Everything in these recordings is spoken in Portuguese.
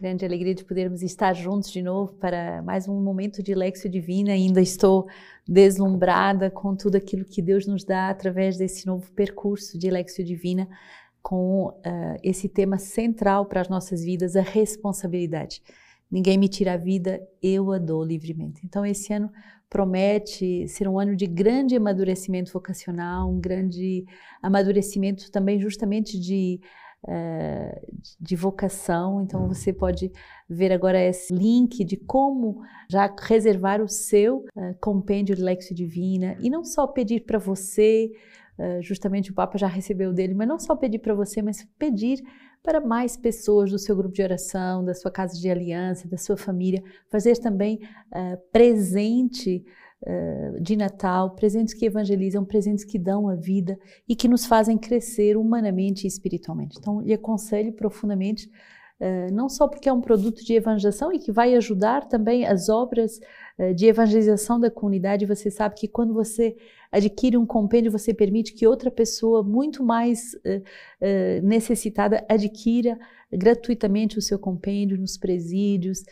Grande alegria de podermos estar juntos de novo para mais um momento de Lexio Divina. Ainda estou deslumbrada com tudo aquilo que Deus nos dá através desse novo percurso de Lexio Divina, com uh, esse tema central para as nossas vidas, a responsabilidade. Ninguém me tira a vida, eu a dou livremente. Então, esse ano promete ser um ano de grande amadurecimento vocacional, um grande amadurecimento também, justamente de eh, de vocação. Então você pode ver agora esse link de como já reservar o seu uh, compêndio de Lexio Divina e não só pedir para você, uh, justamente o Papa já recebeu dele, mas não só pedir para você, mas pedir para mais pessoas do seu grupo de oração, da sua casa de aliança, da sua família, fazer também presente de Natal, presentes que evangelizam, presentes que dão a vida e que nos fazem crescer humanamente e espiritualmente. Então, lhe aconselho profundamente, uh, não só porque é um produto de evangelização e que vai ajudar também as obras uh, de evangelização da comunidade. Você sabe que quando você adquire um compêndio, você permite que outra pessoa muito mais necessitada adquira gratuitamente o seu compêndio nos presídios,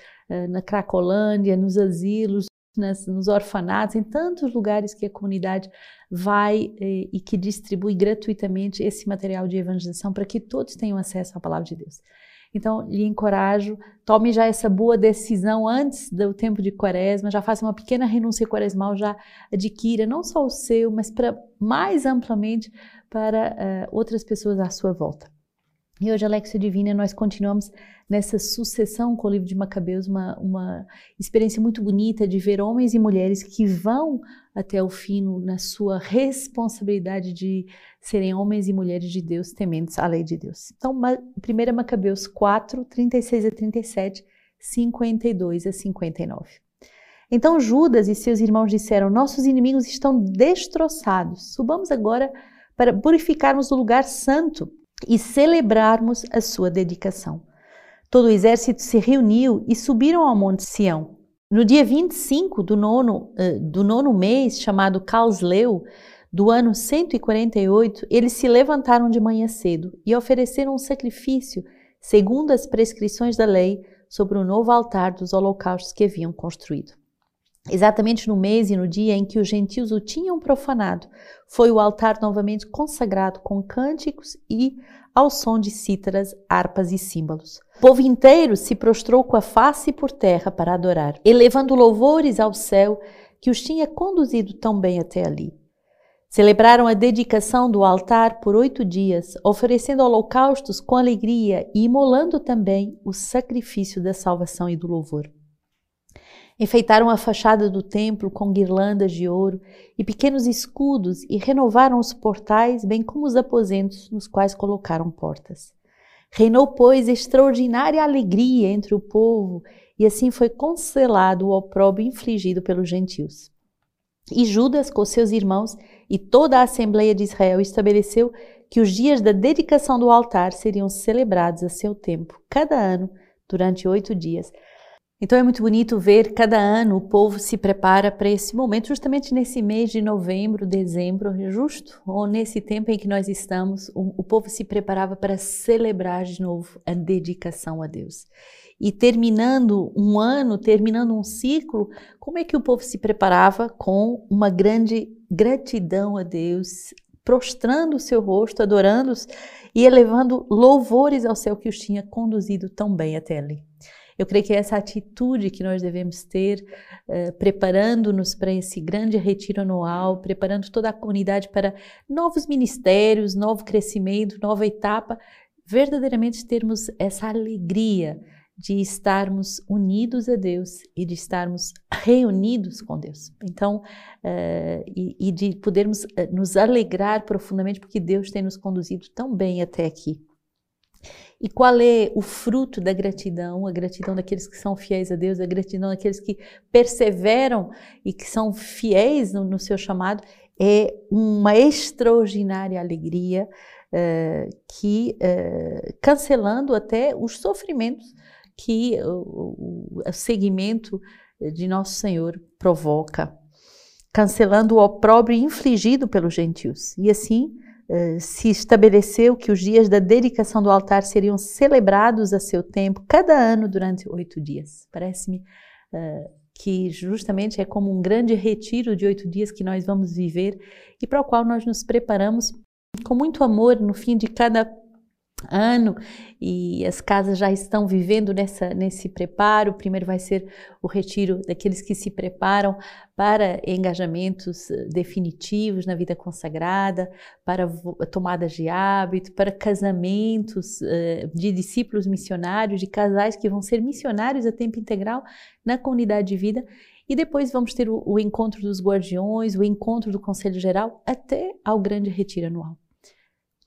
na Cracolândia, nos asilos, nas, nos orfanatos, em tantos lugares que a comunidade vai eh, e que distribui gratuitamente esse material de evangelização para que todos tenham acesso à palavra de Deus. Então, lhe encorajo, tome já essa boa decisão antes do tempo de quaresma, já faça uma pequena renúncia quaresmal, já adquira não só o seu, mas para mais amplamente para uh, outras pessoas à sua volta. E hoje, Alexia Divina, nós continuamos nessa sucessão com o livro de Macabeus, uma, uma experiência muito bonita de ver homens e mulheres que vão até o fim na sua responsabilidade de serem homens e mulheres de Deus tementes à lei de Deus. Então, 1 Macabeus 4, 36 a 37, 52 a 59. Então Judas e seus irmãos disseram: Nossos inimigos estão destroçados. Subamos agora para purificarmos o lugar santo e celebrarmos a sua dedicação. Todo o exército se reuniu e subiram ao Monte Sião. No dia 25 do nono, uh, do nono mês, chamado Calsleu, do ano 148, eles se levantaram de manhã cedo e ofereceram um sacrifício, segundo as prescrições da lei, sobre o novo altar dos holocaustos que haviam construído. Exatamente no mês e no dia em que os gentios o tinham profanado, foi o altar novamente consagrado com cânticos e ao som de cítaras, harpas e símbolos. O povo inteiro se prostrou com a face por terra para adorar, elevando louvores ao céu que os tinha conduzido tão bem até ali. Celebraram a dedicação do altar por oito dias, oferecendo holocaustos com alegria e imolando também o sacrifício da salvação e do louvor. Enfeitaram a fachada do templo com guirlandas de ouro e pequenos escudos e renovaram os portais, bem como os aposentos nos quais colocaram portas. Reinou, pois, extraordinária alegria entre o povo, e assim foi cancelado o opróbrio infligido pelos gentios. E Judas, com seus irmãos e toda a Assembleia de Israel, estabeleceu que os dias da dedicação do altar seriam celebrados a seu tempo, cada ano, durante oito dias, então é muito bonito ver cada ano o povo se prepara para esse momento, justamente nesse mês de novembro, dezembro, justo, ou nesse tempo em que nós estamos, o, o povo se preparava para celebrar de novo a dedicação a Deus. E terminando um ano, terminando um ciclo, como é que o povo se preparava? Com uma grande gratidão a Deus, prostrando o seu rosto, adorando-os e elevando louvores ao céu que os tinha conduzido tão bem até ali. Eu creio que é essa atitude que nós devemos ter, uh, preparando-nos para esse grande retiro anual, preparando toda a comunidade para novos ministérios, novo crescimento, nova etapa, verdadeiramente termos essa alegria de estarmos unidos a Deus e de estarmos reunidos com Deus. Então, uh, e, e, de podermos uh, nos alegrar profundamente porque Deus tem nos conduzido tão bem até aqui. E qual é o fruto da gratidão? A gratidão daqueles que são fiéis a Deus, a gratidão daqueles que perseveram e que são fiéis no, no seu chamado, é uma extraordinária alegria uh, que, uh, cancelando até os sofrimentos que o, o segmento de Nosso Senhor provoca, cancelando o opróbrio infligido pelos gentios. E assim, eh, se estabeleceu que os dias da dedicação do altar seriam celebrados a seu tempo, cada ano durante oito dias. Parece-me uh, que justamente é como um grande retiro de oito dias que nós vamos viver e para o qual nós nos preparamos com muito amor no fim de cada ano e as casas já estão vivendo nessa, nesse preparo. Primeiro vai ser o retiro daqueles que se preparam para engajamentos eh, definitivos na vida consagrada, para tomadas de hábito, para casamentos uh, de discípulos missionários, de casais que vão ser missionários a tempo integral na comunidade de vida. E depois vamos ter o, o encontro dos guardiões, o encontro do Conselho Geral, até ao grande retiro anual.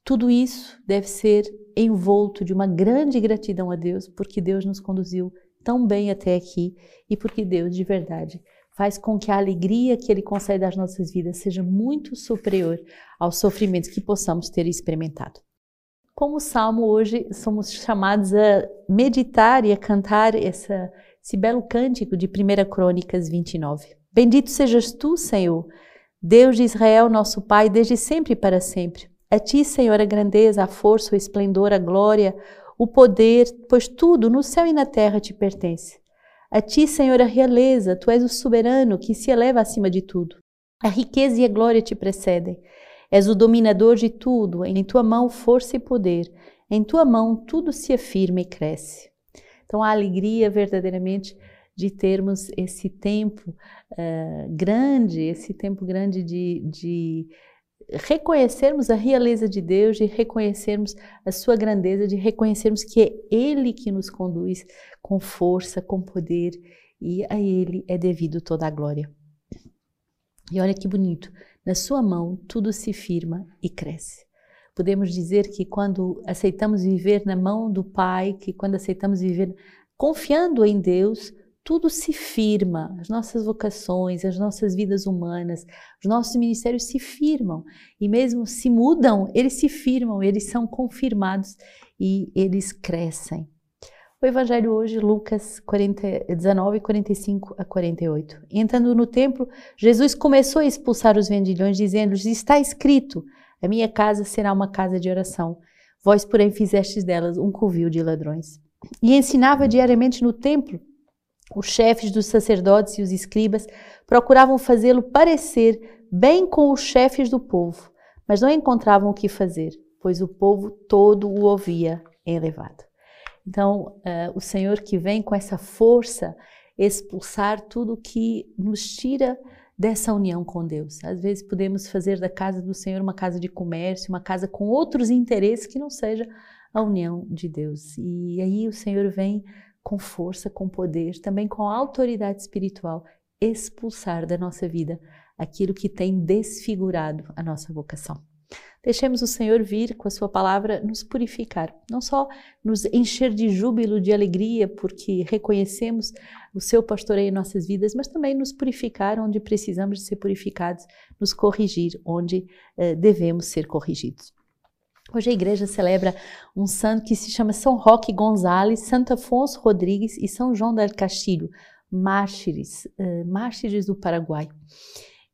Tudo isso deve ser envolto de uma grande gratidão a Deus, porque Deus nos conduziu tão bem até aqui e porque Deus, de verdade, faz com que a alegria que Ele concede às nossas vidas seja muito superior aos sofrimentos que possamos ter experimentado. Como salmo, hoje somos chamados a meditar e a cantar essa, esse belo cântico de 1 Crônicas 29. Bendito sejas tu, Senhor, Deus de Israel, nosso Pai, desde sempre e para sempre. A ti, Senhor, a grandeza, a força, o esplendor, a glória, o poder, pois tudo no céu e na terra te pertence. A ti, Senhor, a realeza, tu és o soberano que se eleva acima de tudo. A riqueza e a glória te precedem. És o dominador de tudo, em tua mão força e poder, em tua mão tudo se afirma e cresce. Então, a alegria verdadeiramente de termos esse tempo uh, grande, esse tempo grande de, de reconhecermos a realeza de Deus, de reconhecermos a sua grandeza, de reconhecermos que é Ele que nos conduz com força, com poder e a Ele é devido toda a glória. E olha que bonito, na sua mão tudo se firma e cresce. Podemos dizer que quando aceitamos viver na mão do Pai, que quando aceitamos viver confiando em Deus, tudo se firma, as nossas vocações, as nossas vidas humanas, os nossos ministérios se firmam e mesmo se mudam, eles se firmam, eles são confirmados e eles crescem. O Evangelho hoje, Lucas 40, 19, 45 a 48. Entrando no templo, Jesus começou a expulsar os vendilhões, dizendo-lhes: Está escrito, a minha casa será uma casa de oração. Vós, porém, fizestes delas um covil de ladrões. E ensinava diariamente no templo os chefes dos sacerdotes e os escribas procuravam fazê-lo parecer bem com os chefes do povo, mas não encontravam o que fazer, pois o povo todo o ouvia elevado. Então, uh, o Senhor que vem com essa força expulsar tudo que nos tira dessa união com Deus. Às vezes podemos fazer da casa do Senhor uma casa de comércio, uma casa com outros interesses que não seja a união de Deus. E aí o Senhor vem com força, com poder, também com autoridade espiritual, expulsar da nossa vida aquilo que tem desfigurado a nossa vocação. Deixemos o Senhor vir com a Sua palavra nos purificar, não só nos encher de júbilo, de alegria, porque reconhecemos o Seu pastoreio em nossas vidas, mas também nos purificar onde precisamos de ser purificados, nos corrigir onde eh, devemos ser corrigidos. Hoje a igreja celebra um santo que se chama São Roque Gonzalez, Santo Afonso Rodrigues e São João del Castilho, mártires, uh, mártires do Paraguai.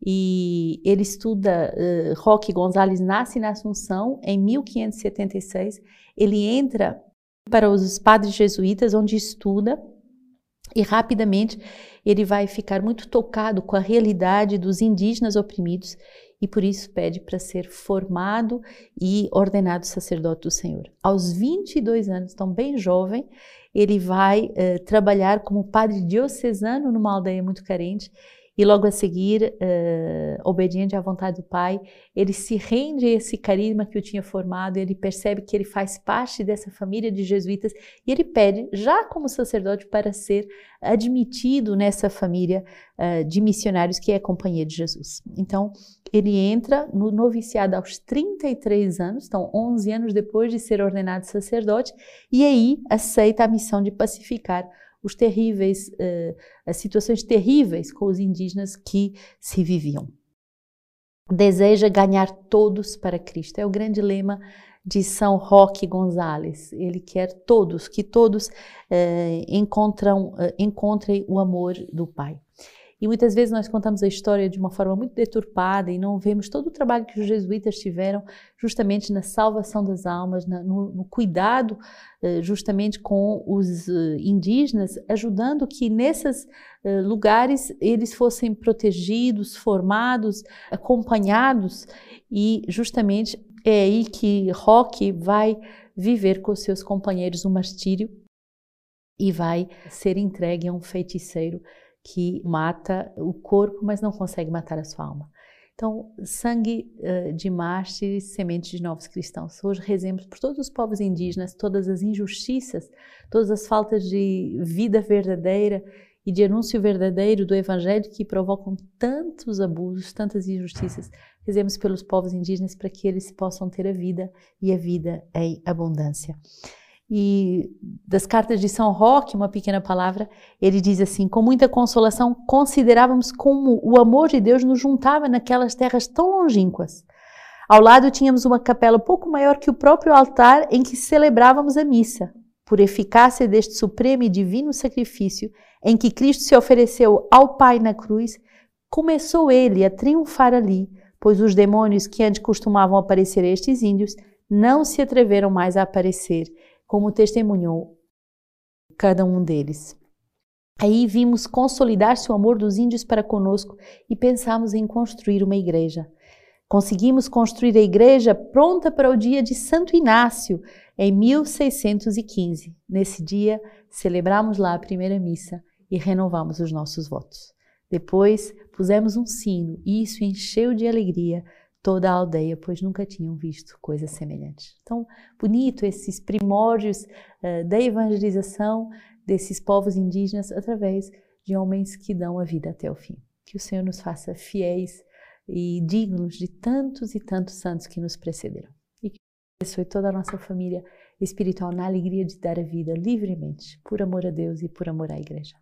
E ele estuda, uh, Roque Gonzalez nasce na Assunção em 1576, ele entra para os padres jesuítas, onde estuda, e rapidamente ele vai ficar muito tocado com a realidade dos indígenas oprimidos e por isso pede para ser formado e ordenado sacerdote do Senhor. Aos 22 anos, então bem jovem, ele vai uh, trabalhar como padre diocesano numa aldeia muito carente e logo a seguir, uh, obediente à vontade do Pai, ele se rende a esse carisma que o tinha formado, ele percebe que ele faz parte dessa família de jesuítas e ele pede, já como sacerdote, para ser admitido nessa família uh, de missionários que é a Companhia de Jesus. Então, ele entra no noviciado aos 33 anos, então 11 anos depois de ser ordenado sacerdote, e aí aceita a missão de pacificar os terríveis, uh, as situações terríveis com os indígenas que se viviam. Deseja ganhar todos para Cristo. É o grande lema de São Roque Gonzalez. Ele quer todos, que todos uh, encontram, uh, encontrem o amor do Pai. E muitas vezes nós contamos a história de uma forma muito deturpada e não vemos todo o trabalho que os jesuítas tiveram justamente na salvação das almas, na, no, no, cuidado eh, justamente com os eh, indígenas, ajudando que nesses eh, lugares eles fossem protegidos, formados, acompanhados. E justamente é aí que Roque vai viver com seus companheiros o martírio e vai ser entregue a um feiticeiro que mata o corpo, mas não consegue matar a sua alma. Então, sangue uh, de mártires, sementes de novos cristãos. Hoje rezemos por todos os povos indígenas, todas as injustiças, todas as faltas de vida verdadeira e de anúncio verdadeiro do Evangelho que provocam tantos abusos, tantas injustiças. Rezemos pelos povos indígenas para que eles possam ter a vida e a vida em abundância e das cartas de São Roque, uma pequena palavra, ele diz assim: com muita consolação, considerávamos como o amor de Deus nos juntava naquelas terras tão longínquas. Ao lado tínhamos uma capela pouco maior que o próprio altar em que celebrávamos a missa. Por eficácia deste supremo e divino sacrifício em que Cristo se ofereceu ao Pai na cruz, começou ele a triunfar ali, pois os demônios que antes costumavam aparecer a estes índios não se atreveram mais a aparecer como testemunhou cada um deles. Aí vimos consolidar-se o amor dos índios para conosco e pensamos em construir uma igreja. Conseguimos construir a igreja pronta para o dia de Santo Inácio, em 1615. Nesse dia, celebramos lá a primeira missa e renovamos os nossos votos. Depois, pusemos um sino e isso encheu de alegria toda a aldeia, pois nunca tinham visto coisas semelhantes. Então, bonito esses primórdios uh, da evangelização desses povos indígenas através de homens que dão a vida até o fim. Que o Senhor nos faça fiéis e dignos de tantos e tantos santos que nos precederam. E que abençoe toda a nossa família espiritual na alegria de dar a vida livremente, por amor a Deus e por amor à Igreja.